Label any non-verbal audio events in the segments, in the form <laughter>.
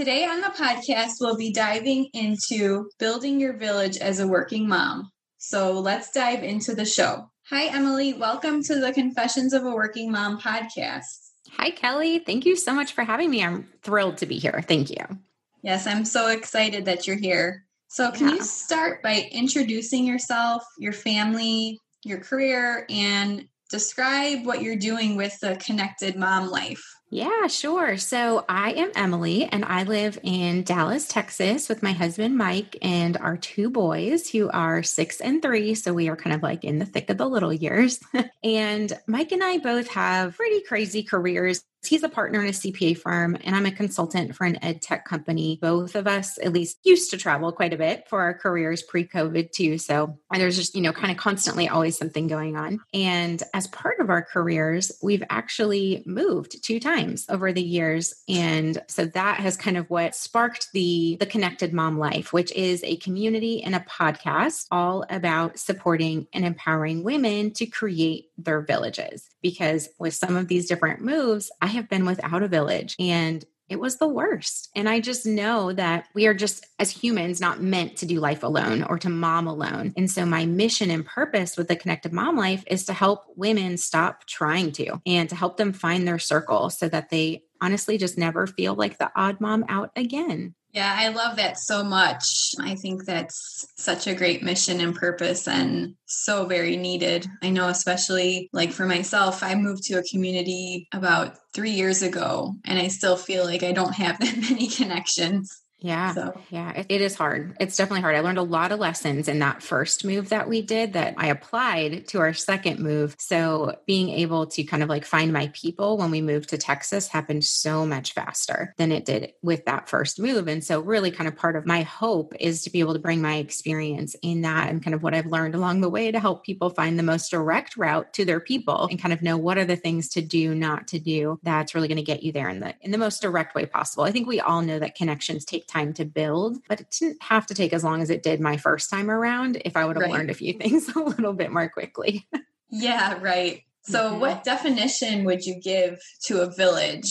Today on the podcast, we'll be diving into building your village as a working mom. So let's dive into the show. Hi, Emily. Welcome to the Confessions of a Working Mom podcast. Hi, Kelly. Thank you so much for having me. I'm thrilled to be here. Thank you. Yes, I'm so excited that you're here. So, can yeah. you start by introducing yourself, your family, your career, and describe what you're doing with the connected mom life? Yeah, sure. So I am Emily and I live in Dallas, Texas with my husband, Mike, and our two boys who are six and three. So we are kind of like in the thick of the little years. <laughs> and Mike and I both have pretty crazy careers He's a partner in a CPA firm, and I'm a consultant for an ed tech company. Both of us, at least, used to travel quite a bit for our careers pre COVID, too. So there's just, you know, kind of constantly always something going on. And as part of our careers, we've actually moved two times over the years. And so that has kind of what sparked the, the Connected Mom Life, which is a community and a podcast all about supporting and empowering women to create their villages. Because with some of these different moves, I have been without a village and it was the worst. And I just know that we are just, as humans, not meant to do life alone or to mom alone. And so, my mission and purpose with the Connected Mom Life is to help women stop trying to and to help them find their circle so that they honestly just never feel like the odd mom out again. Yeah, I love that so much. I think that's such a great mission and purpose and so very needed. I know, especially like for myself, I moved to a community about three years ago and I still feel like I don't have <laughs> that many connections. Yeah. So. Yeah. It, it is hard. It's definitely hard. I learned a lot of lessons in that first move that we did that I applied to our second move. So being able to kind of like find my people when we moved to Texas happened so much faster than it did with that first move. And so, really, kind of part of my hope is to be able to bring my experience in that and kind of what I've learned along the way to help people find the most direct route to their people and kind of know what are the things to do, not to do that's really going to get you there in the in the most direct way possible. I think we all know that connections take time to build, but it didn't have to take as long as it did my first time around if I would have right. learned a few <laughs> things a little bit more quickly. yeah, right. So, mm-hmm. what definition would you give to a village?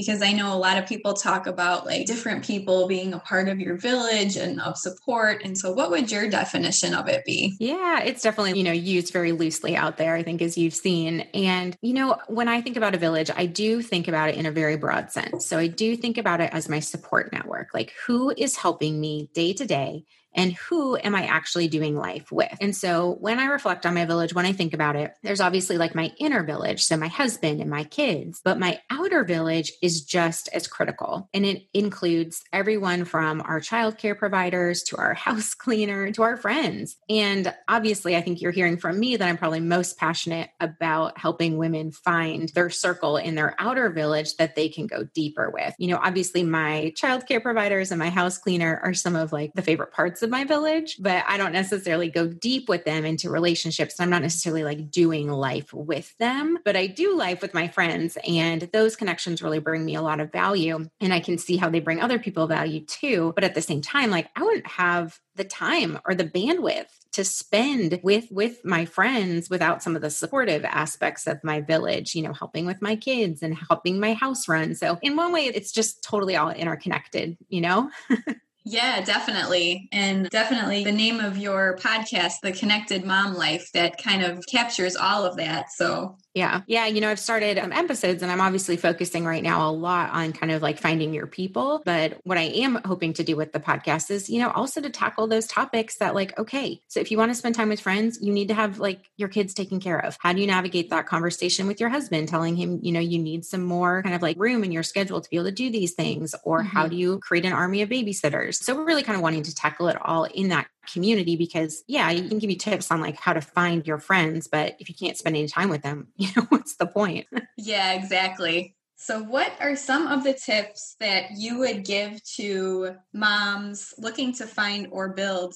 Because I know a lot of people talk about like different people being a part of your village and of support. And so, what would your definition of it be? Yeah, it's definitely, you know, used very loosely out there, I think, as you've seen. And, you know, when I think about a village, I do think about it in a very broad sense. So, I do think about it as my support network. Like, who is helping me day to day? And who am I actually doing life with? And so when I reflect on my village, when I think about it, there's obviously like my inner village, so my husband and my kids, but my outer village is just as critical. And it includes everyone from our childcare providers to our <laughs> house cleaner to our friends. And obviously, I think you're hearing from me that I'm probably most passionate about helping women find their circle in their outer village that they can go deeper with. You know, obviously, my childcare providers and my house cleaner are some of like the favorite parts parts of my village, but I don't necessarily go deep with them into relationships. I'm not necessarily like doing life with them, but I do life with my friends. And those connections really bring me a lot of value. And I can see how they bring other people value too. But at the same time, like I wouldn't have the time or the bandwidth to spend with with my friends without some of the supportive aspects of my village you know helping with my kids and helping my house run so in one way it's just totally all interconnected you know <laughs> Yeah, definitely. And definitely the name of your podcast, The Connected Mom Life, that kind of captures all of that. So yeah. Yeah. You know, I've started um, episodes and I'm obviously focusing right now a lot on kind of like finding your people. But what I am hoping to do with the podcast is, you know, also to tackle those topics that, like, okay, so if you want to spend time with friends, you need to have like your kids taken care of. How do you navigate that conversation with your husband, telling him, you know, you need some more kind of like room in your schedule to be able to do these things? Or mm-hmm. how do you create an army of babysitters? So we're really kind of wanting to tackle it all in that community because yeah you can give you tips on like how to find your friends but if you can't spend any time with them <laughs> you know what's the point <laughs> yeah exactly So, what are some of the tips that you would give to moms looking to find or build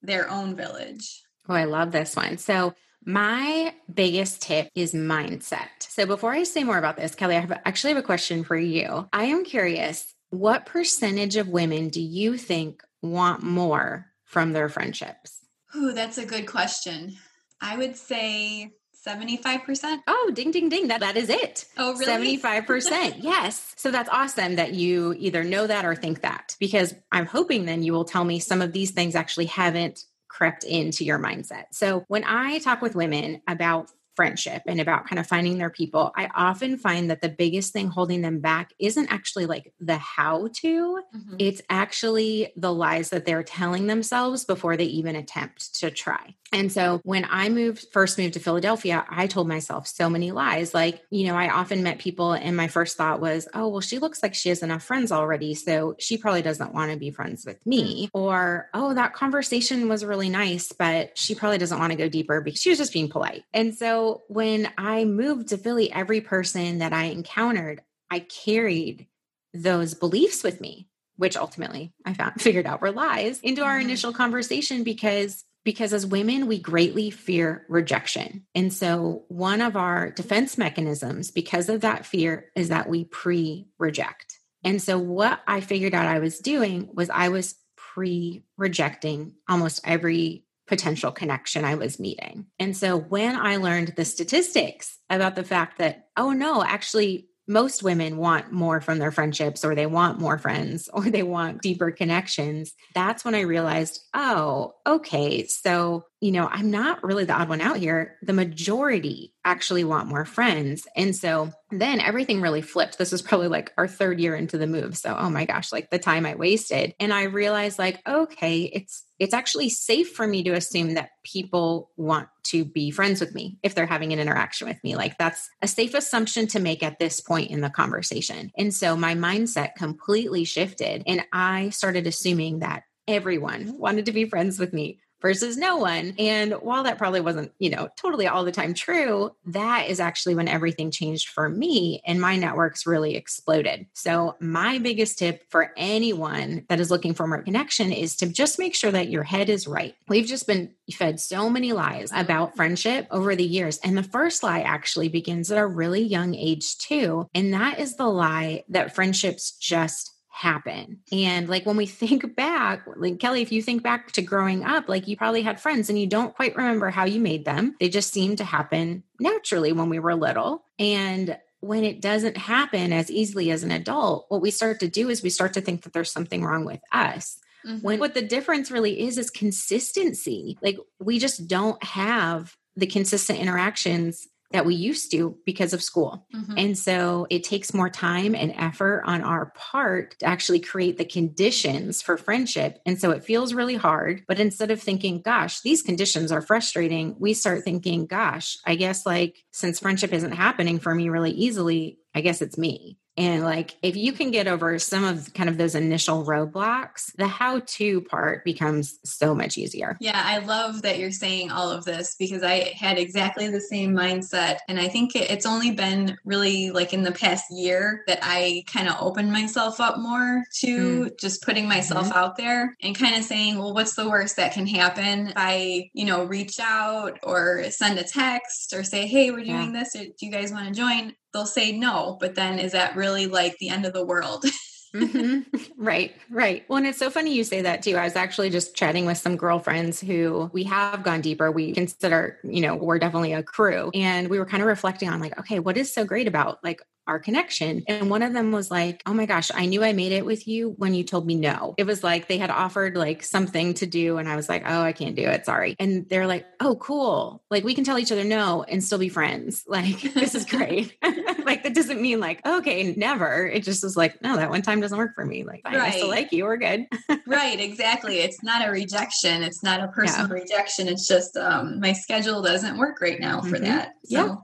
their own village? Oh, I love this one. So, my biggest tip is mindset. So, before I say more about this, Kelly, I have actually have a question for you. I am curious what percentage of women do you think want more from their friendships? Ooh, that's a good question. I would say 75%. Oh, ding, ding, ding. That, that is it. Oh, really? 75%. <laughs> yes. So that's awesome that you either know that or think that because I'm hoping then you will tell me some of these things actually haven't crept into your mindset. So when I talk with women about friendship and about kind of finding their people, I often find that the biggest thing holding them back isn't actually like the how to, mm-hmm. it's actually the lies that they're telling themselves before they even attempt to try. And so when I moved, first moved to Philadelphia, I told myself so many lies. Like, you know, I often met people, and my first thought was, oh, well, she looks like she has enough friends already. So she probably doesn't want to be friends with me. Mm-hmm. Or, oh, that conversation was really nice, but she probably doesn't want to go deeper because she was just being polite. And so when I moved to Philly, every person that I encountered, I carried those beliefs with me which ultimately I found <laughs> figured out were lies into our mm-hmm. initial conversation because because as women, we greatly fear rejection. And so, one of our defense mechanisms, because of that fear, is that we pre reject. And so, what I figured out I was doing was I was pre rejecting almost every potential connection I was meeting. And so, when I learned the statistics about the fact that, oh no, actually, most women want more from their friendships or they want more friends <laughs> or they want deeper connections. That's when I realized, oh, okay. So, you know, I'm not really the odd one out here. The majority actually want more friends. And so then everything really flipped. This was probably like our third year into the move. So, oh my gosh, like the time I wasted. And I realized like, okay, it's it's actually safe for me to assume that people want to be friends with me if they're having an interaction with me. Like that's a safe assumption to make at this point in the conversation. And so my mindset completely shifted and I started assuming that everyone wanted to be friends with me versus no one. And while that probably wasn't, you know, totally all the time true, that is actually when everything changed for me and my networks really exploded. So, my biggest tip for anyone that is looking for more connection is to just make sure that your head is right. We've just been fed so many lies about friendship over the years. And the first lie actually begins at a really young age, too. And that is the lie that friendships just happen. And like when we <laughs> think back, like Kelly, if you think back to growing up, like you probably had friends and you don't quite remember how you made them. They just seem to happen naturally when we were little. And when it doesn't happen as easily as an adult, what we start to do is we start to think that there's something wrong with us. Mm-hmm. When what the difference really is is consistency. Like we just don't have the consistent interactions that we used to because of school. Mm-hmm. And so it takes more time and effort on our part to actually create the conditions for friendship. And so it feels really hard. But instead of thinking, gosh, these conditions are frustrating, we start thinking, gosh, I guess like since friendship isn't happening for me really easily, I guess it's me. And like, if you can get over some of kind of those initial roadblocks, the how to part becomes so much easier. Yeah, I love that you're saying all of this because I had exactly the same mindset. And I think it's only been really like in the past year that I kind of opened myself up more to mm. just putting myself mm-hmm. out there and kind of saying, well, what's the worst that can happen if I, you know, reach out or send a text or say, hey, we're doing yeah. this. Do you guys want to join? They'll say no, but then is that really like the end of the world? <laughs> mm-hmm. Right, right. Well, and it's so funny you say that too. I was actually just chatting with some girlfriends who we have gone deeper. We consider, you know, we're definitely a crew. And we were kind of reflecting on like, okay, what is so great about like our connection. And one of them was like, Oh my gosh, I knew I made it with you when you told me no. It was like they had offered like something to do. And I was like, Oh, I can't do it. Sorry. And they're like, Oh, cool. Like we can tell each other no and still be friends. <laughs> Like this is great. <laughs> <laughs> like that doesn't mean like, okay, never. It just was like, no, that one time doesn't work for me. Like, right. I still like you. We're good. right. Exactly. It's not a rejection. It's not a personal yeah. rejection. It's just um, my schedule doesn't work right now for mm-hmm. that. So. Yeah.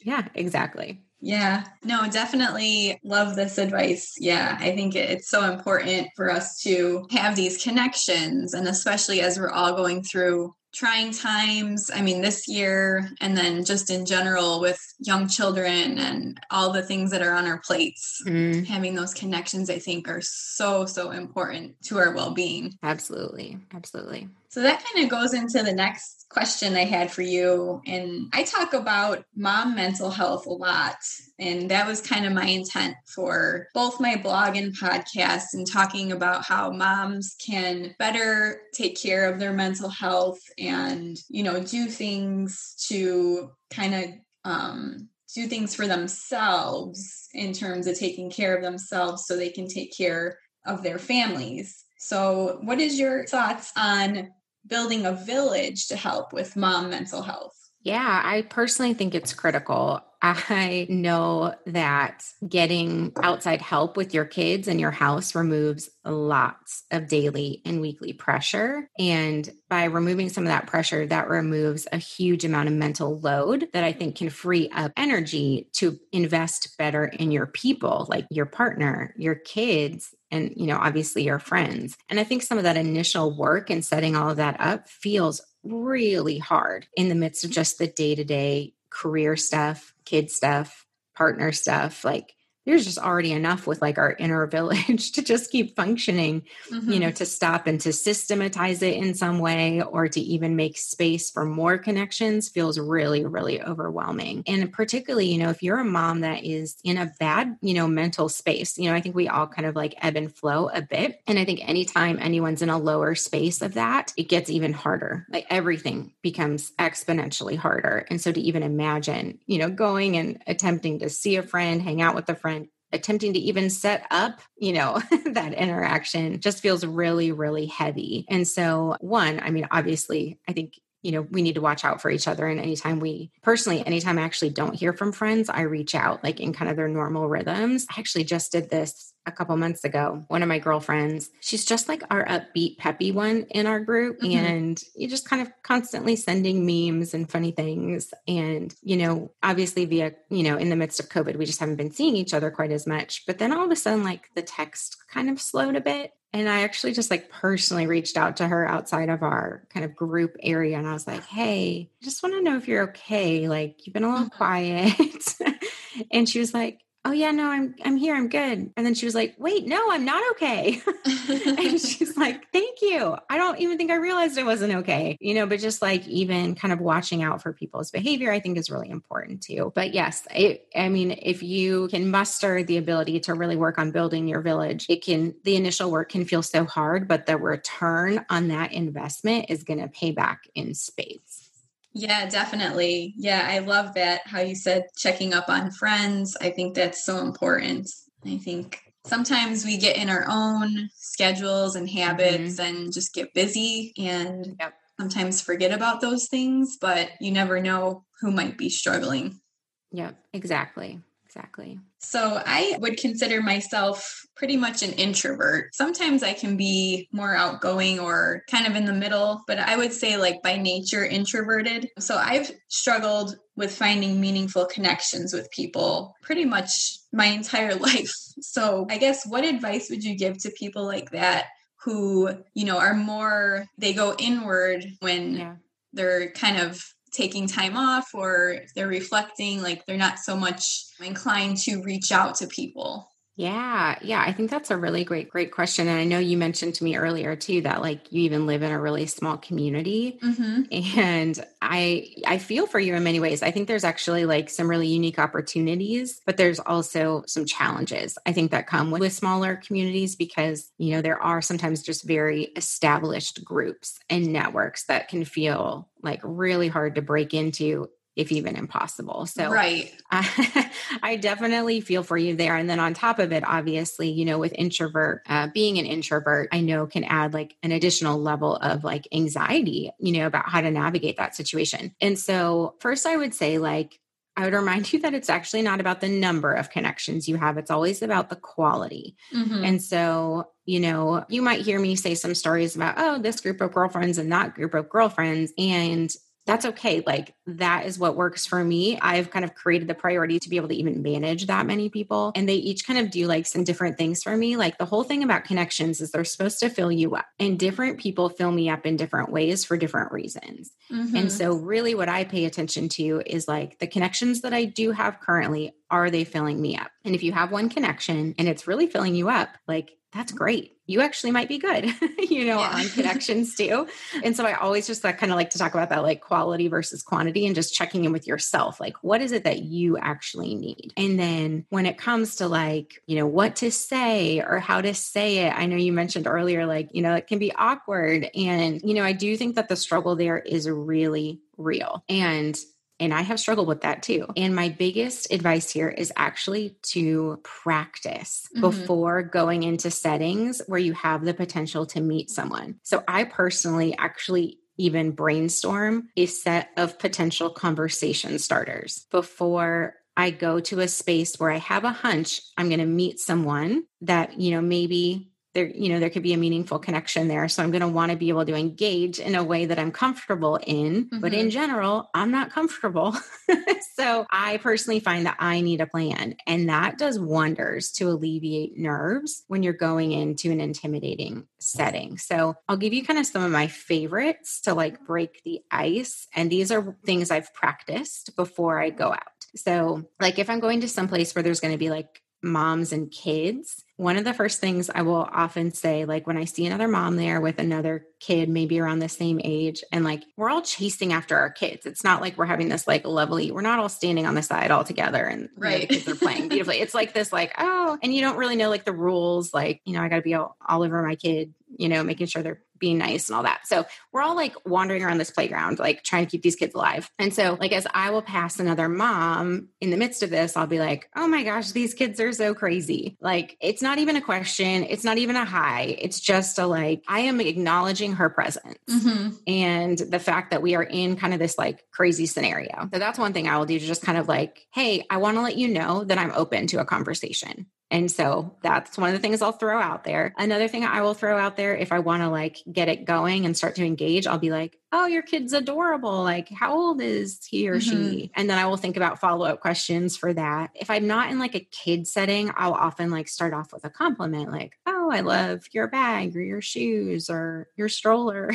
Yeah, exactly. Yeah, no, definitely love this advice. Yeah, I think it's so important for us to have these connections, and especially as we're all going through trying times. I mean, this year, and then just in general with young children and all the things that are on our plates, mm. having those connections, I think, are so, so important to our well being. Absolutely. Absolutely. So that kind of goes into the next question I had for you. And I talk about mom mental health a lot. And that was kind of my intent for both my blog and podcast and talking about how moms can better take care of their mental health and, you know, do things to kind of um, do things for themselves in terms of taking care of themselves so they can take care of their families. So, what is your thoughts on building a village to help with mom mental health? Yeah, I personally think it's critical. I know that getting outside help with your kids and your house removes lots of daily and weekly pressure. And by removing some of that pressure, that removes a huge amount of mental load that I think can free up energy to invest better in your people, like your partner, your kids, and you know obviously your friends and i think some of that initial work and setting all of that up feels really hard in the midst of just the day-to-day career stuff kid stuff partner stuff like there's just already enough with like our inner village <laughs> to just keep functioning, mm-hmm. you know, to stop and to systematize it in some way or to even make space for more connections feels really, really overwhelming. And particularly, you know, if you're a mom that is in a bad, you know, mental space, you know, I think we all kind of like ebb and flow a bit. And I think anytime anyone's in a lower space of that, it gets even harder. Like everything becomes exponentially harder. And so to even imagine, you know, going and attempting to see a friend, hang out with a friend, attempting to even set up, you know, <laughs> that interaction just feels really, really heavy. And so, one, I mean, obviously, I think you know we need to watch out for each other and anytime we personally anytime i actually don't hear from friends i reach out like in kind of their normal rhythms i actually just did this a couple months ago. One of my girlfriends, she's just like our upbeat, peppy one in our group. Mm-hmm. And you just kind of constantly sending memes and funny things. And, you know, obviously via, you know, in the midst of COVID, we just haven't been seeing each other quite as much. But then all of a sudden, like the text kind of slowed a bit. And I actually just like personally reached out to her outside of our kind of group area. And I was like, hey, I just want to know if you're okay. Like, you've been a little mm-hmm. quiet. <laughs> and she was like, oh yeah no i'm i'm here i'm good. And then she was like wait no i'm not okay. <laughs> And <laughs> she's like thank you. I don't even think i realized it wasn't okay. You know but just like even kind of watching out for people's behavior i think is really important too. But yes it, i mean if you can muster the ability to really work on building your village it can the initial work can feel so hard but the return on that investment is going to pay back in spades yeah, definitely. Yeah, I love that how you said checking up on friends. I think that's so important. I think sometimes we get in our own schedules and habits mm-hmm. and just get busy and yep. sometimes forget about those things, but you never know who might be struggling. Yep, exactly. Exactly. So I would consider myself pretty much an introvert. Sometimes I can be more outgoing or kind of in the middle, but I would say like by nature introverted. So I've struggled with finding meaningful connections with people pretty much my entire <laughs> life. So I guess what advice would you give to people like that who, you know, are more they go inward when yeah. they're kind of taking time off or if they're reflecting, like they're not so much inclined to reach out to people. Yeah, yeah, I think that's a really great, great question. And I know you mentioned to me earlier too that like you even live in a really small community, mm-hmm. <laughs> and I I feel for you in many ways. I think there's actually like some really unique opportunities, but there's also some challenges I think that come with, with smaller communities because you know there are sometimes just very established groups and networks that can feel like really hard to break into if even impossible. So, right. I, <laughs> I, definitely feel for you there. And then on top of it, obviously, you know, with introvert, uh, being an introvert, I know can add like an additional level of like anxiety, you know, about how to navigate that situation. And so, first, I would say, like, I would remind <laughs> you that it's actually not about the number of connections you have. It's always about the quality. Mm-hmm. And so, you know, you might hear me say some stories about, oh, this group of girlfriends and that group of girlfriends. And that's okay. Like that is what works for me. I've kind of created the priority to be able to even manage that many people. And they each kind of do like some different things for me. Like the whole thing about connections is they're supposed to fill you up, and different people fill me up in different ways for different reasons. Mm-hmm. And so, really, what I pay attention to is like the connections that I do have currently, are they filling me up? And if you have one connection and it's really filling you up, like that's great. You actually might be good, <laughs> you know, yeah. on <laughs> connections too. And so I always just like, kind of like to talk about that like quality versus quantity and just checking in with yourself. Like, what is it that you actually need? And then when it comes to like, you know, what to say or how to say it, I know you mentioned earlier, like, you know, it can be awkward. And, you know, I do think that the struggle there is really real. And and I have struggled with that too. And my biggest advice here is actually to practice mm-hmm. before going into settings where you have the potential to meet someone. So I personally actually even brainstorm a set of potential conversation starters before I go to a space where I have a hunch I'm going to meet someone that, you know, maybe there you know there could be a meaningful connection there so i'm going to want to be able to engage in a way that i'm comfortable in mm-hmm. but in mm-hmm. general i'm not comfortable <laughs> so i personally find that i need a plan and that does wonders to alleviate nerves when you're going into an intimidating setting so i'll give you kind of some of my favorites to like break the ice and these are things i've practiced before i go out so like if i'm going to some place where there's going to be like moms and kids one of the first things I will often say, like when I see another mom there with another kid, maybe around the same age, and like we're all chasing after our kids. It's not like we're having this like lovely, we're not all standing on the side all together and right. You know, the kids are playing <laughs> beautifully. it's like this, like, oh, and you don't really know like the rules, like, you know, I got to be all, all over my kid, you know, making sure they're being nice and all that. So we're all like wandering around this playground, like trying to keep these kids alive. And so, like, as I will pass another mom in the midst of this, I'll be like, oh my gosh, these kids are so crazy. Like, it's not even a question. It's not even a hi. It's just a like, I am acknowledging her presence mm-hmm. and the fact that we are in kind of this like crazy scenario. So that's one thing I will do to just kind of like, hey, I want to let you know that I'm open to a conversation. And so that's one of the things I'll throw out there. Another thing I will throw out there if I want to like get it going and start to engage, I'll be like, oh, your kid's adorable. Like, how old is he or mm-hmm. she? And then I will think about follow up questions for that. If I'm not in like a kid setting, I'll often like start off with a compliment, like, oh, I love your bag or your shoes or your stroller.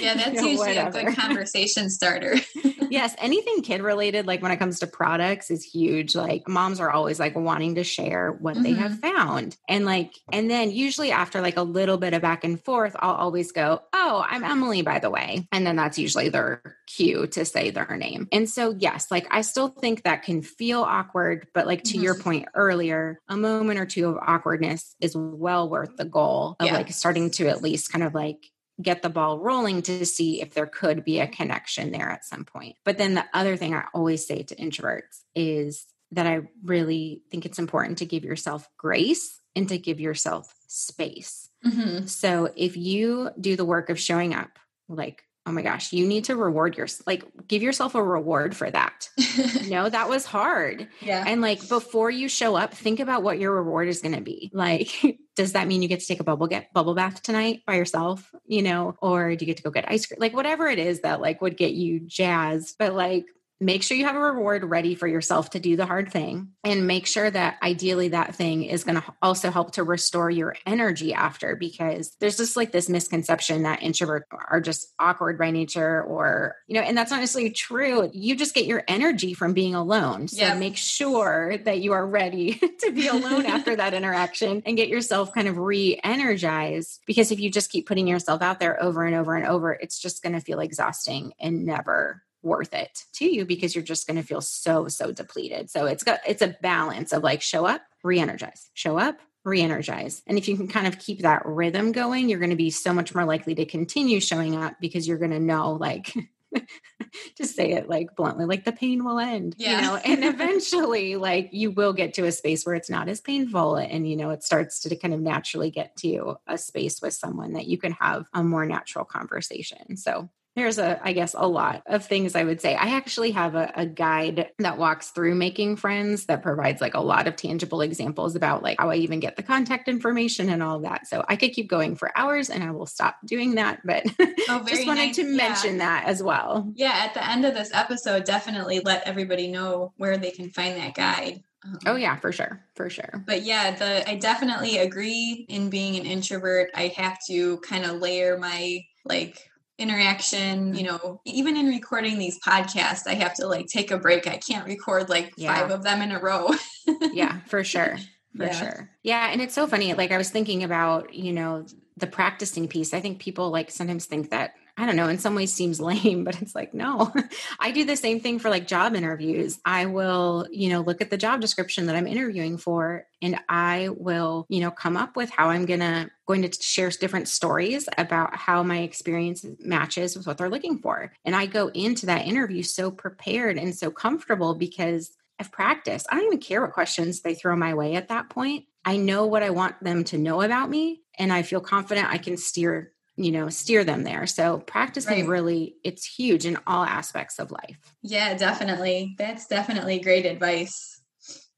Yeah, <laughs> that's you know, usually whatever. a good conversation <laughs> starter. <laughs> yes, anything kid related, like when it comes to products, is huge. Like, moms are always like wanting to share what mm-hmm. they have mm-hmm. found. And like, and then usually after like a little bit of back and forth, I'll always go, oh, I'm Emily, by the way. And then that's usually their cue to say their name. And so, yes, like I still think that can feel awkward, but like to mm-hmm. your point earlier, a moment or two of awkwardness is well worth the goal of yeah. like starting to at least kind of like get the ball rolling to see if there could be a connection there at some point. But then the other thing I always say to introverts is that I really think it's important to give yourself grace and to give yourself space. Mm-hmm. So if you do the work of showing up, like oh my gosh, you need to reward yourself, like give yourself a reward for that. <laughs> no, that was hard. Yeah. And like before you show up, think about what your reward is going to be. Like, <laughs> does that mean you get to take a bubble get bubble bath tonight by yourself, you know, or do you get to go get ice cream? Like whatever it is that like would get you jazzed. But like make sure you have a reward ready for yourself to do the hard thing and make sure that ideally that thing is going to also help to restore your energy after because there's just like this misconception that introverts are just awkward by nature or you know and that's not necessarily true you just get your energy from being alone so yep. make sure that you are ready <laughs> to be alone <laughs> after that interaction and get yourself kind of re-energized because if you just keep putting yourself out there over and over and over it's just going to feel exhausting and never worth it to you because you're just going to feel so so depleted. So it's got it's a balance of like show up, re-energize. Show up, re-energize. And if you can kind of keep that rhythm going, you're going to be so much more likely to continue showing up because you're going to know like <laughs> to say it like bluntly like the pain will end yeah. you know and eventually like you will get to a space where it's not as painful and you know it starts to kind of naturally get to a space with someone that you can have a more natural conversation so there's a, I guess, a lot of things I would say. I actually have a, a guide that walks through making friends that provides like a lot of tangible examples about like how I even get the contact information and all that. So I could keep going for hours and I will stop doing that. But <laughs> oh, just wanted nice. to mention yeah. that as well. Yeah. At the end of this episode, definitely let everybody know where they can find that guide. Um, oh yeah, for sure, for sure. But yeah, the I definitely agree in being an introvert. I have to kind of layer my like interaction you know even in recording these podcasts i have to like take a break i can't record like yeah. five of them in a row <laughs> yeah for sure for yeah. sure yeah and it's so funny like i was thinking about you know the practicing piece i think people like sometimes think that I don't know, in some ways seems <laughs> lame, but it's like, no, <laughs> I do the same thing for like job interviews. I will, you know, look at the job description that I'm interviewing for and I will, you know, come up with how I'm going to going to share different stories about how my experience matches with what they're looking for. And I go into that interview so prepared and so comfortable because I've practiced. I don't even care what questions they throw my way at that point. I know what I want them to know about me and I feel confident I can steer you know steer them there so practicing right. really it's huge in all aspects of life yeah definitely that's definitely great advice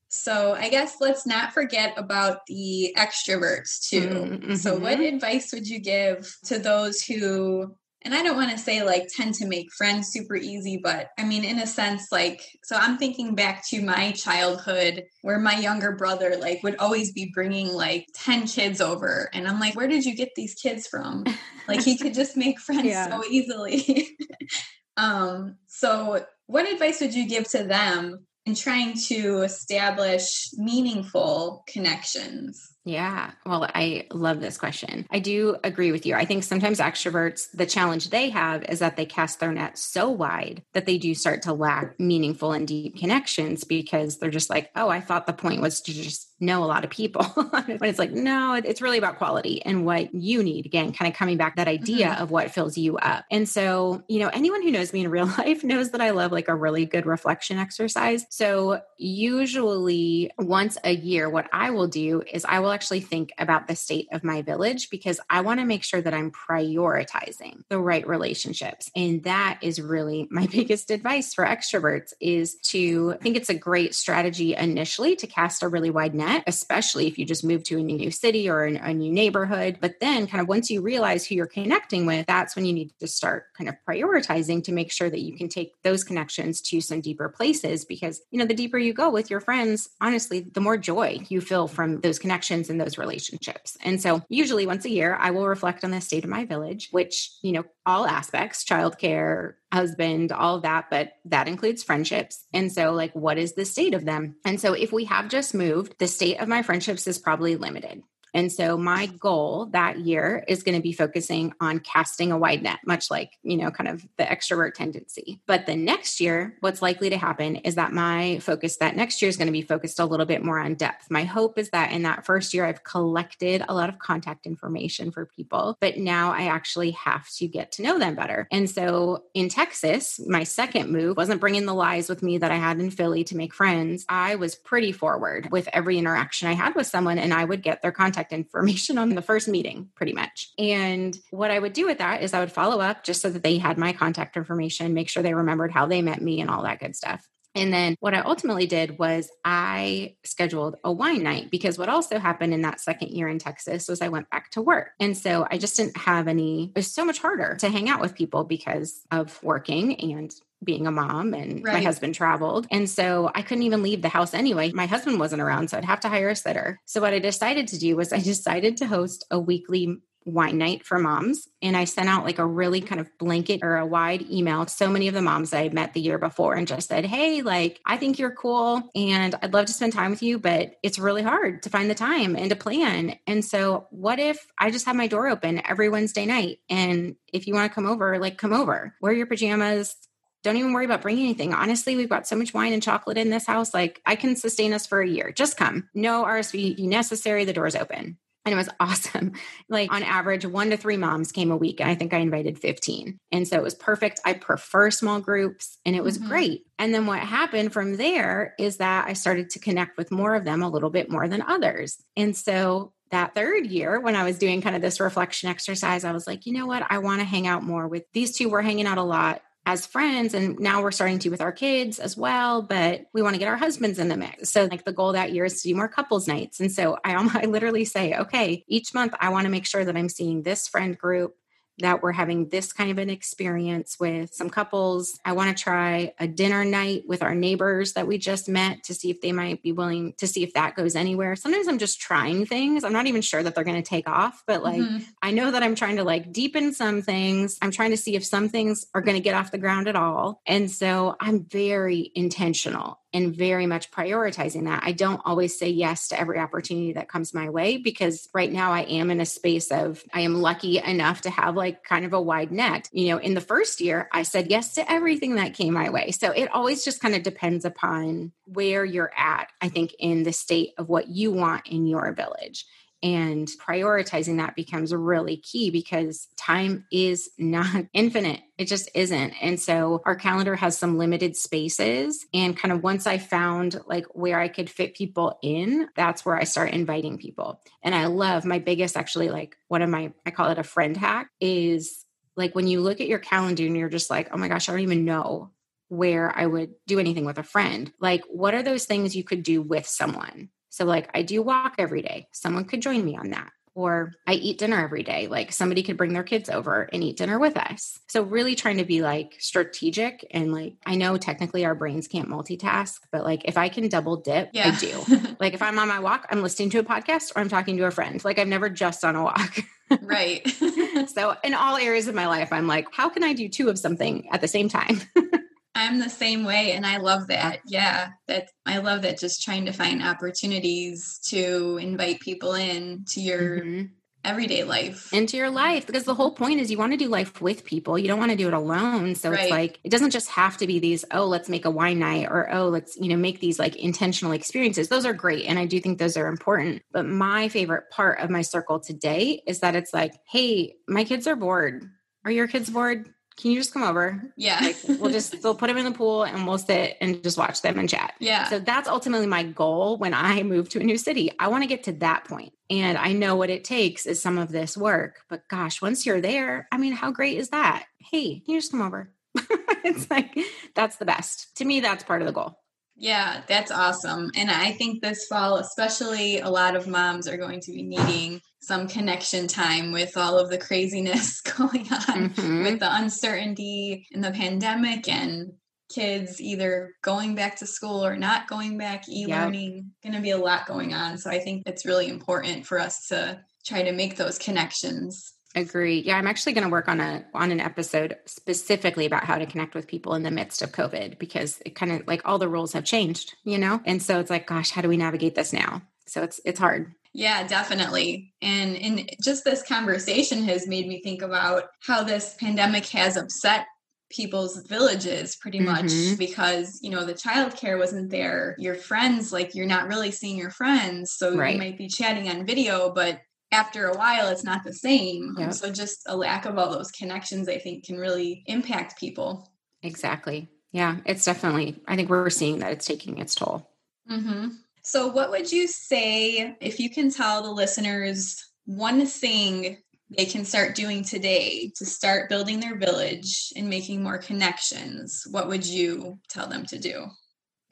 so i guess let's not forget about the extroverts too mm-hmm. so what mm-hmm. advice would you give to those who and I don't want to say like tend to make friends super easy, but I mean, in a sense, like, so I'm thinking back to my childhood where my younger brother like would always be bringing like 10 kids over. And I'm like, where did you get these kids from? <laughs> Like, he could just make friends yeah. so easily. <laughs> um, so, what advice would you give to them in trying to establish meaningful connections? Yeah. Well, I love this question. I do agree with you. I think sometimes extroverts, the challenge they have is that they cast their net so wide that they do start to lack meaningful and deep connections because they're just like, oh, I thought the point was to just know a lot of people. <laughs> but it's like, no, it's really about quality and what you need. Again, kind of coming back that idea mm-hmm. of what fills you up. And so, you know, anyone who knows me in <laughs> real life knows that I love like a really good reflection exercise. So, usually once a year, what I will do is I will actually think about the state of my village because I want to make sure that I'm prioritizing the right relationships. And that is really <laughs> my biggest advice for extroverts is to I think it's a great strategy initially to cast a really wide net especially if you just move to a new city or a new neighborhood. But then, kind of once you realize who you're connecting with, that's when you need to start kind of prioritizing to make sure that you can take those connections to some deeper places. Because, you know, the deeper you go with your friends, honestly, the more joy you feel from those connections and those relationships. And so, usually once a year, I will reflect on the state of my village, which, you know, all aspects childcare husband all that but that includes friendships. And so like what is the state of them? And so if we have just moved the state of my friendships is probably limited and so my goal that year is going to be focusing on casting a wide net, much like, you know, kind of the extrovert tendency. But the next year, what's likely to happen is that my focus that next year is going to be focused a little bit more on depth. My hope is that in that first year, I've collected a lot of contact information for people, but now I actually have to get to know them better. And so in Texas, my second move wasn't bringing the lies with me that I had in Philly to make friends. I was pretty forward with every interaction I had with someone, and I would get their contact contact information on the first meeting, pretty much. And what I would do with that is I would follow up just so that they had my contact information, make sure they remembered how they met me and all that good stuff. And then what I ultimately did was I scheduled a wine night because what also happened in that second year in Texas was I went back to work. And so I just didn't have any, it was so much harder to hang out with people because of working and being a mom and right. my husband traveled. And so I couldn't even leave the house anyway. My husband wasn't around, so I'd have to hire a sitter. So what I decided to do was I decided to host a weekly wine night for moms. And I sent out like a really kind of blanket or a wide email to so many of the moms I met the year before and just said, Hey, like, I think you're cool and I'd love to spend time with you, but it's really hard to find the time and to plan. And so, what if I just have my door open every Wednesday night? And if you want to come over, like, come over, wear your pajamas, don't even worry about bringing anything. Honestly, we've got so much wine and chocolate in this house. Like, I can sustain us for a year. Just come. No RSVP necessary. The door's open. And it was <laughs> awesome. Like, on average, one to three moms came a week. And I think I invited 15. And so it was perfect. I prefer small groups and it was mm-hmm. great. And then what happened from there is that I started to connect with more of them a little bit more than others. And so that third year, when I was doing kind of this reflection exercise, I was like, you know what? I want to hang out more with these two. We're hanging out a lot as friends and now we're starting to with our kids as well but we want to get our husbands in the mix. So like the goal that year is to do more couples nights and so i, <laughs> I literally say okay each month i want to make sure that i'm seeing this friend group that we're having this kind of an experience with some couples. I want to try a dinner night with our neighbors that we just met to see if they might be willing to see if that goes anywhere. Sometimes I'm just trying things. I'm not even sure that they're going to take off, but like mm-hmm. I know that I'm trying to like deepen some things. I'm trying to see if some things are going to get off the ground at all. And so I'm very intentional and very much prioritizing that. I don't always say yes to every opportunity that comes my way because right now I am in a space of I am lucky enough to have like kind of a wide net. You know, in the first year, I said yes to everything that came my way. So it always just kind of depends upon where you're at, I think, in the state of what you want in your village. And prioritizing that becomes really key because time is <laughs> not infinite. It just isn't. And so our calendar has some limited spaces. And kind of once I found like where I could fit people in, that's where I start inviting people. And I love my biggest, actually, like one of my, I call it a friend hack is like when you look at your calendar and you're just like, oh my gosh, I don't even know where I would do anything with a friend. Like, what are those things you could do with someone? So, like, I do walk every day. Someone could join me on that. Or I eat dinner every day. Like, somebody could bring their kids over and eat dinner with us. So, really trying to be like strategic. And like, I know technically our brains can't multitask, but like, if I can double dip, yeah. I do. <laughs> like, if I'm on my walk, I'm listening to a podcast or I'm talking to a friend. Like, I've never just on a walk. right. <laughs> so, in all areas of my life, I'm like, how can I do two of something at the same time? <laughs> I'm the same way and I love that. Yeah, that I love that just trying to find opportunities to invite people in to your mm-hmm. everyday life. Into your life because the whole point is you want to do life with people. You don't want to do it alone. So right. it's like it doesn't just have to be these oh, let's make a wine night or oh, let's, you know, make these like intentional experiences. Those are great and I do think those are important. But my favorite part of my circle today is that it's like, "Hey, my kids are bored. Are your kids bored?" Can you just come over? Yeah. Like we'll just we'll put them in the pool and we'll sit and just watch them and chat. Yeah. So that's ultimately my goal when I move to a new city. I want to get to that point. And I know what it takes is some of this work. But gosh, once you're there, I mean, how great is that? Hey, can you just come over? <laughs> it's like that's the best. To me, that's part of the goal. Yeah, that's awesome. And I think this fall, especially, a lot of moms are going to be needing some connection time with all of the craziness <laughs> going on mm-hmm. with the uncertainty in the pandemic and kids either going back to school or not going back, e learning. Yep. Going to be a lot going on. So I think it's really important for us to try to make those connections Agree. Yeah, I'm actually going to work on a on an episode specifically about how to connect with people in the midst of COVID because it kind of like all the rules have changed, you know? And so it's like gosh, how do we navigate this now? So it's it's hard. Yeah, definitely. And and just this conversation has made me think about how this pandemic has upset people's villages pretty much mm-hmm. because you know the childcare wasn't there your friends like you're not really seeing your friends so right. you might be chatting on video but after a while it's not the same yep. so just a lack of all those connections i think can really impact people exactly yeah it's definitely i think we're seeing that it's taking its toll mm-hmm. so what would you say if you can tell the listeners one thing they can start doing today to start building their village and making more connections what would you tell them to do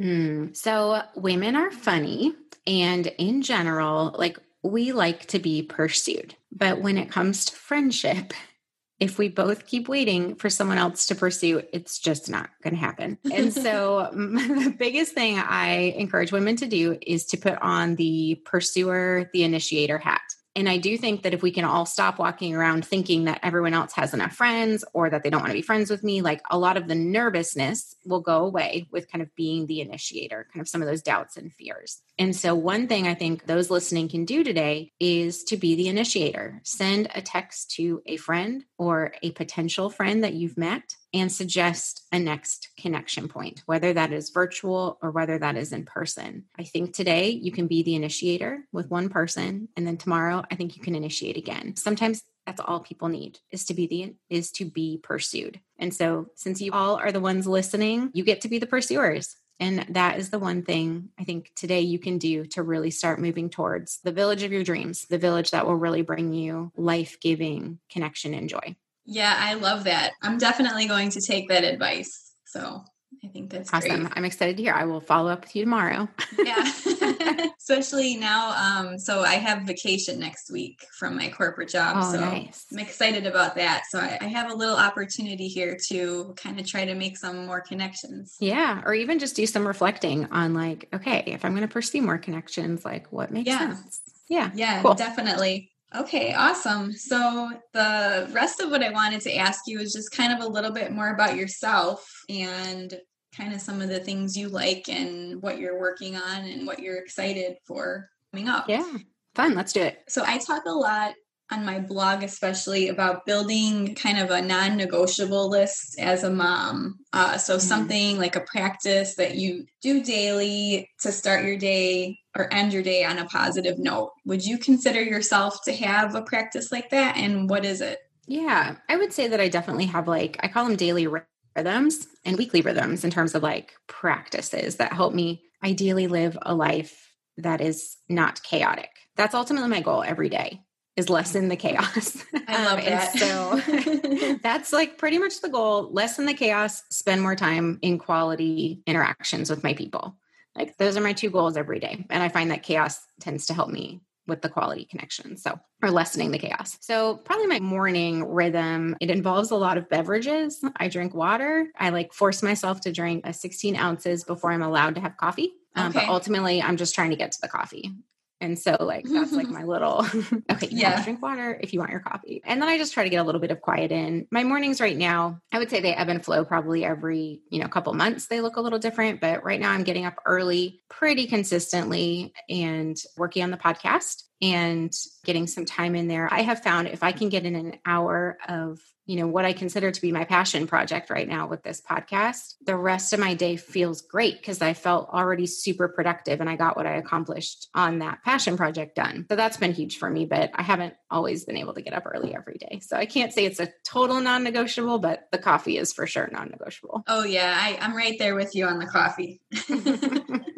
mm. so women are funny and in general like we like to be pursued. But when it comes to friendship, <laughs> if we both keep waiting for someone else to pursue, it's just not going to happen. And so, <laughs> <laughs> the biggest thing I encourage women to do is to put on the pursuer, the initiator hat. And I do think that if we can all stop walking around thinking that everyone else has enough friends or that they don't want to be friends with me, like a lot of the nervousness will go away with kind of being the initiator, kind of some of those doubts and fears. And so, one thing I think those listening can do today is to be the initiator. Send a text to a friend or a potential friend that you've met and suggest a next connection point, whether that is virtual or whether that is in person. I think today you can be the initiator with one person, and then tomorrow I think you can initiate again. Sometimes that's all people need is to be the is to be pursued. And so since you all are the ones listening, you get to be the pursuers And that is the one thing I think today you can do to really start moving towards the village of your dreams, the village that will really bring you life giving connection and joy. Yeah, I love that. I'm definitely going to take that advice. So I think that's awesome. Great. I'm excited to hear. I will follow up with you tomorrow. yeah. <laughs> <laughs> Especially now. Um, so I have vacation next week from my corporate job. Oh, so nice. I'm excited about that. So I, I have a little opportunity here to kind of try to make some more connections. Yeah. Or even just do some reflecting on like, okay, if I'm going to pursue more connections, like what makes yeah. sense? Yeah. Yeah, cool. definitely. Okay, awesome. So the rest of what I wanted to ask you is just kind of a little bit more about yourself and kind of some of the things you like and what you're working on and what you're excited for coming up. Yeah, fun. Let's do it. So I talk a lot on my blog, especially about building kind of a non negotiable list as a mom. Uh, so mm-hmm. something like a practice that you do daily to start your day or end your day on a positive note. Would you consider yourself to have a practice like that? And what is it? Yeah, I would say that I definitely have like, I call them daily rhythms and weekly rhythms in terms of like practices that help me ideally live a life that is not chaotic. That's ultimately my goal every day is lessen the chaos. I love um, that. so <laughs> that's like pretty much the goal. Lessen the chaos, spend more time in quality interactions with my people. Like those are my two goals every day. And I find that chaos tends to help me with the quality connection. So, or lessening the chaos. So, probably my morning rhythm, it involves a lot of beverages. I drink water. I like force myself to drink a 16 ounces before I'm allowed to have coffee. Um, But ultimately, I'm just trying to get to the coffee. And so, like, that's like my <laughs> little <laughs> okay, you yeah. drink water if you want your coffee. And then I just try to get a little bit of quiet in. My mornings right now, I would say they ebb and flow probably every, you know, couple months. They look a little different, but right now I'm getting up early pretty consistently and working on the podcast and getting some time in there. I have found if I can get in an hour of you know what i consider to be my passion project right now with this podcast the rest of my day feels great because i felt already super productive and i got what i accomplished on that passion project done. So that's been huge for me but i haven't always been able to get up early every day. So i can't say it's a total non-negotiable but the coffee is for sure non-negotiable. Oh yeah I, i'm right there with you on the coffee <laughs> <laughs>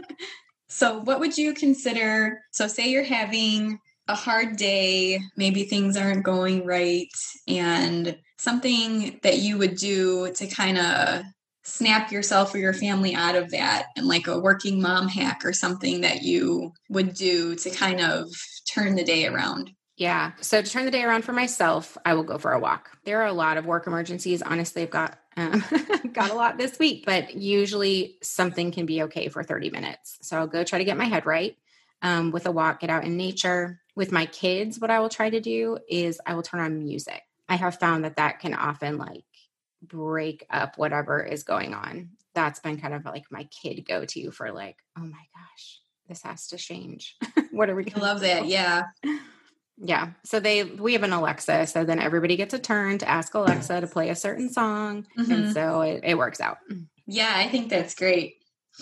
so what would you consider so say you're having a hard day, maybe things aren't going right, and something that you would do to kind of snap yourself or your family out of that, and like a working mom hack or something that you would do to kind of turn the day around. Yeah. So to turn the day around for myself, I will go for a walk. There are a lot of work emergencies. Honestly, I've got um, <laughs> got a lot this week, but usually something can be okay for 30 minutes. So I'll go try to get my head right um, with a walk, get out in nature. With my kids, what I will try to do is I will turn on music. I have found that that can often like break up whatever is going on. That's been kind of like my kid go to for like, oh my gosh, this has to change. <laughs> what are we going to love that? Yeah. Yeah. So they we have an Alexa. So then everybody gets a turn to ask Alexa to play a certain song. Mm-hmm. And so it, it works out. Yeah, I think that's great.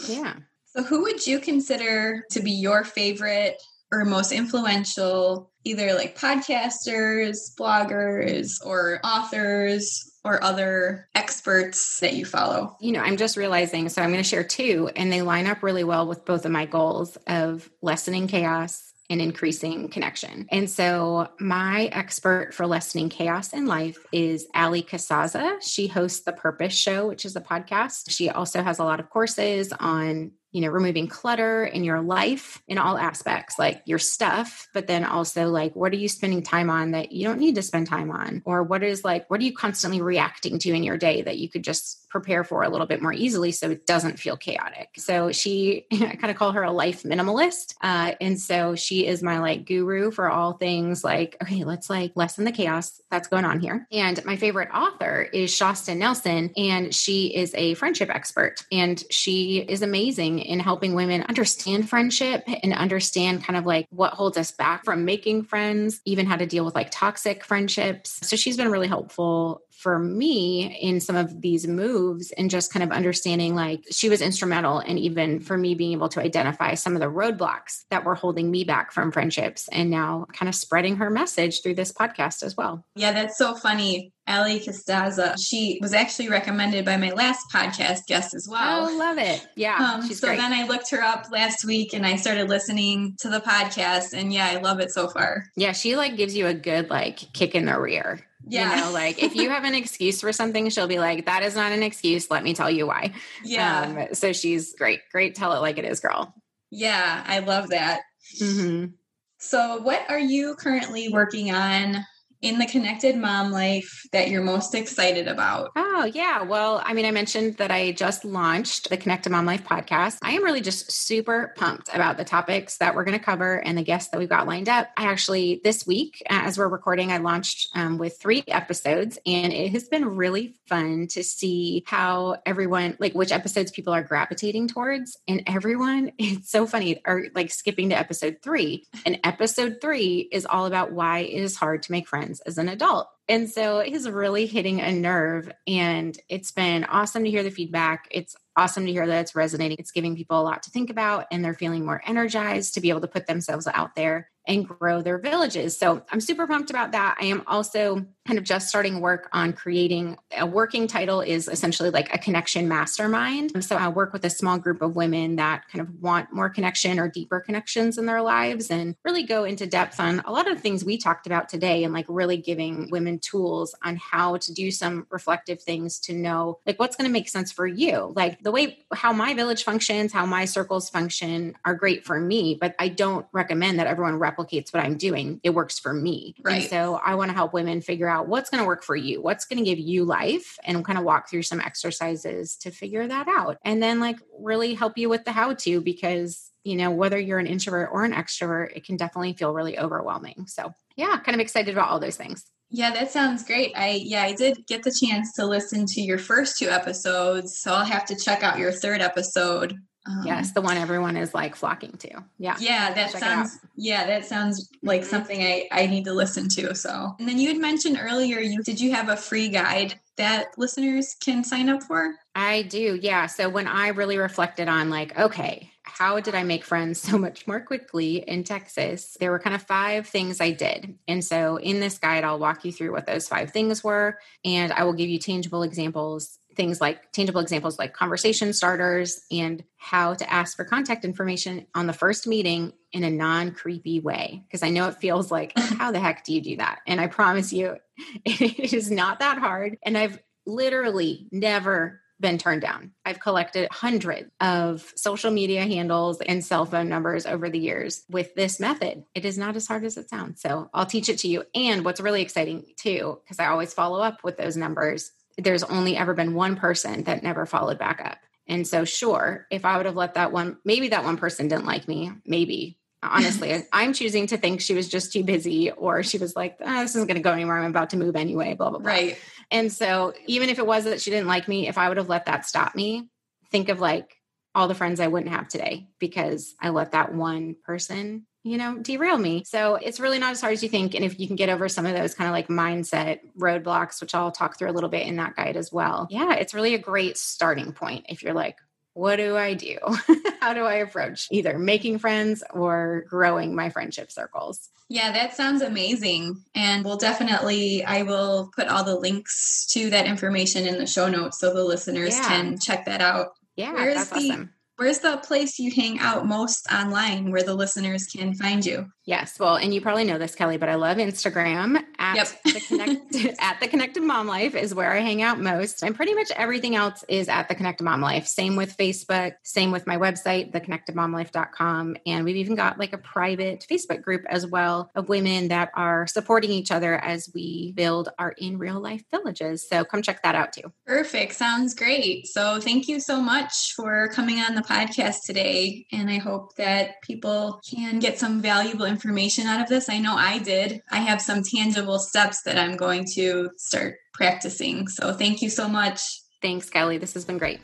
Yeah. So, who would you consider to be your favorite or most influential, either like podcasters, bloggers, or authors, or other experts that you follow? You know, I'm just realizing, so I'm going to share two, and they line up really well with both of my goals of lessening chaos and increasing connection. And so, my expert for lessening chaos in life is Ali Casazza. She hosts The Purpose Show, which is a podcast. She also has a lot of courses on you know, removing clutter in your life in all aspects, like your stuff, but then also like what are you spending time on that you don't need to spend time on? Or what is like, what are you constantly reacting to in your day that you could just prepare for a little bit more easily so it doesn't feel chaotic? So she, <laughs> I kind of call her a life minimalist. Uh, and so she is my like guru for all things like, okay, let's like lessen the chaos that's going on here. And my favorite author is Shasta Nelson, and she is a friendship expert and she is amazing in helping women understand friendship and understand kind of like what holds us back from making friends, even how to deal with like toxic friendships. So she's been really helpful for me in some of these moves and just kind of understanding like she was instrumental and in even for me being able to identify some of the roadblocks that were holding me back from friendships and now kind of spreading her message through this podcast as well. Yeah, that's so funny. Ali Casazza, she was actually recommended by my last podcast guest as well. Oh, love it. Yeah. Um, so great. then I looked her up last week and I started listening to the podcast and yeah, I love it so far. Yeah, she like gives you a good like kick in the rear. Yeah. You know, like if you have an excuse for something, she'll be like, that is not an excuse. Let me tell you why. Yeah. Um, so she's great. Great. Tell it like it is, girl. Yeah. I love that. Mm-hmm. So, what are you currently working on in the connected mom life that you're most excited about? Oh, yeah. Well, I mean, I mentioned that I just launched the Connected Mom Life podcast. I am really just super pumped about the topics that we're going to cover and the guests that we've got lined up. I actually, this week, as we're recording, I launched um, with three episodes, and it has been really fun to see how everyone, like, which episodes people are gravitating towards. And everyone, <laughs> it's so funny, are like skipping to episode three. And episode three is all about why it is hard to make friends friends as an adult. And so he's really hitting a nerve. And it's been awesome to hear the feedback. It's awesome to hear that it's resonating. It's giving people a lot to think about, and they're feeling more energized to be able to put themselves out there and grow their villages. So I'm super pumped about that. I am also kind of just starting work on creating a working title is essentially like a connection mastermind. So I work with a small group of women that kind of want more connection or deeper connections in their lives and really go into depth on a lot of things we talked about today and like really giving women tools on how to do some reflective things to know like what's going to make sense for you. Like the way how my village functions, how my circles function are great for me, but I don't recommend that everyone rep replicates what I'm doing. It works for me. Right. And so I want to help women figure out what's going to work for you, what's going to give you life, and kind of walk through some exercises to figure that out. And then, like, really help you with the how to because, you know, whether you're an introvert or an extrovert, it can definitely feel really overwhelming. So, yeah, kind of excited about all those things. Yeah, that sounds great. I yeah, I did get the chance to listen to your first two episodes, so I'll have to check out your third episode um, yes, the one everyone is like flocking to. Yeah. Yeah, that sounds yeah, that sounds like mm-hmm. something I I need to listen to. So, and then you had mentioned earlier you did you have a free guide that listeners can sign up for? I do. Yeah. So when I really reflected on like, okay, how did I make friends <laughs> so much more quickly in Texas? There were kind of five things I did. And so in this guide, I'll walk you through what those five things were. And I will give you tangible examples things like tangible examples like conversation starters and how to ask for contact information on the first meeting in a non creepy way. Because I know it feels like, <laughs> how the heck do you do that? And I promise you, <laughs> it is not that hard. And I've literally never been turned down. I've collected hundreds of social media handles and cell phone numbers over the years with this method. It is not as hard as it sounds. So I'll teach it to you. And what's really exciting too, because I always follow up with those numbers, there's only ever been one person that never followed back up. And so, sure, if I would have let that one, maybe that one person didn't like me, maybe. Honestly, <laughs> I'm choosing to think she was just too busy, or she was like, oh, "This isn't going to go anywhere. I'm about to move anyway." Blah blah blah. Right. And so, even if it was that she didn't like me, if I would have let that stop me, think of like all the friends I wouldn't have today because I let that one person you know, derail me. So it's really not as hard as you think. And if you can get over some of those kind of like mindset roadblocks, which I'll talk through a little bit in that guide as well. Yeah, it's really a great starting point if you're like, what do I do? <laughs> How do I approach either making friends or growing my friendship circles? Yeah, that sounds amazing. And we'll definitely, I will put all the links to that information in the show notes so the listeners yeah. can check that out. Yeah, Where's that's the, awesome. Where's the place you hang out most online where the listeners can find you? Yes. Well, and you probably know this, Kelly, but I love Instagram at yep. the connect <laughs> at the connected mom life is where I hang out most. And pretty much everything else is at the connected mom life. Same with Facebook, same with my website, theconnectedmomlife.com. And we've even got like a private Facebook group as well of women that are supporting each other as we build our in real life villages. So come check that out too. Perfect. Sounds great. So thank you so much for coming on the podcast today. And I hope that people can get some valuable information information out of this. I know I did. I have some tangible steps that I'm going to start practicing. So thank you so much. Thanks, Kelly. This has been great.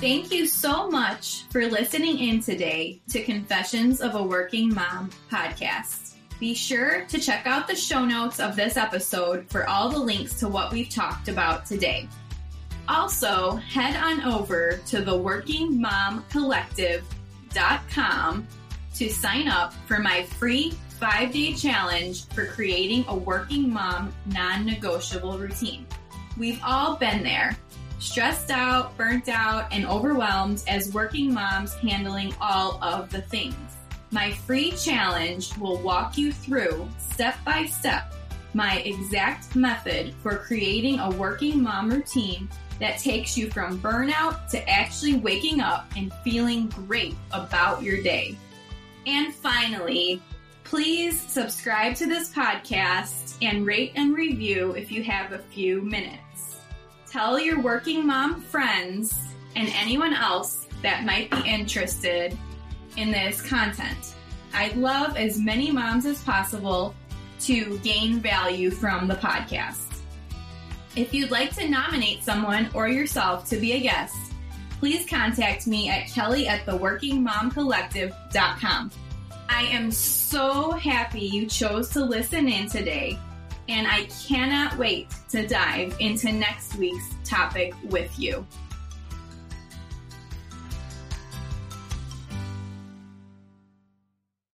Thank you so much for listening in today to Confessions of a Working Mom podcast. Be sure to check out the show notes of this episode for all the links to what we've talked about today. Also, head on over to the workingmomcollective.com to sign up for my free five day challenge for creating a working mom non negotiable routine. We've all been there, stressed out, burnt out, and overwhelmed as working moms handling all of the things. My free challenge will walk you through step by step my exact method for creating a working mom routine that takes you from burnout to actually waking up and feeling great about your day. And finally, please subscribe to this podcast and rate and review if you have a few minutes. Tell your working mom friends and anyone else that might be interested in this content. I'd love as many moms as possible to gain value from the podcast. If you'd like to nominate someone or yourself to be a guest, please contact me at kelly at theworkingmomcollective.com. I am so happy you chose to listen in today, and I cannot wait to dive into next week's topic with you.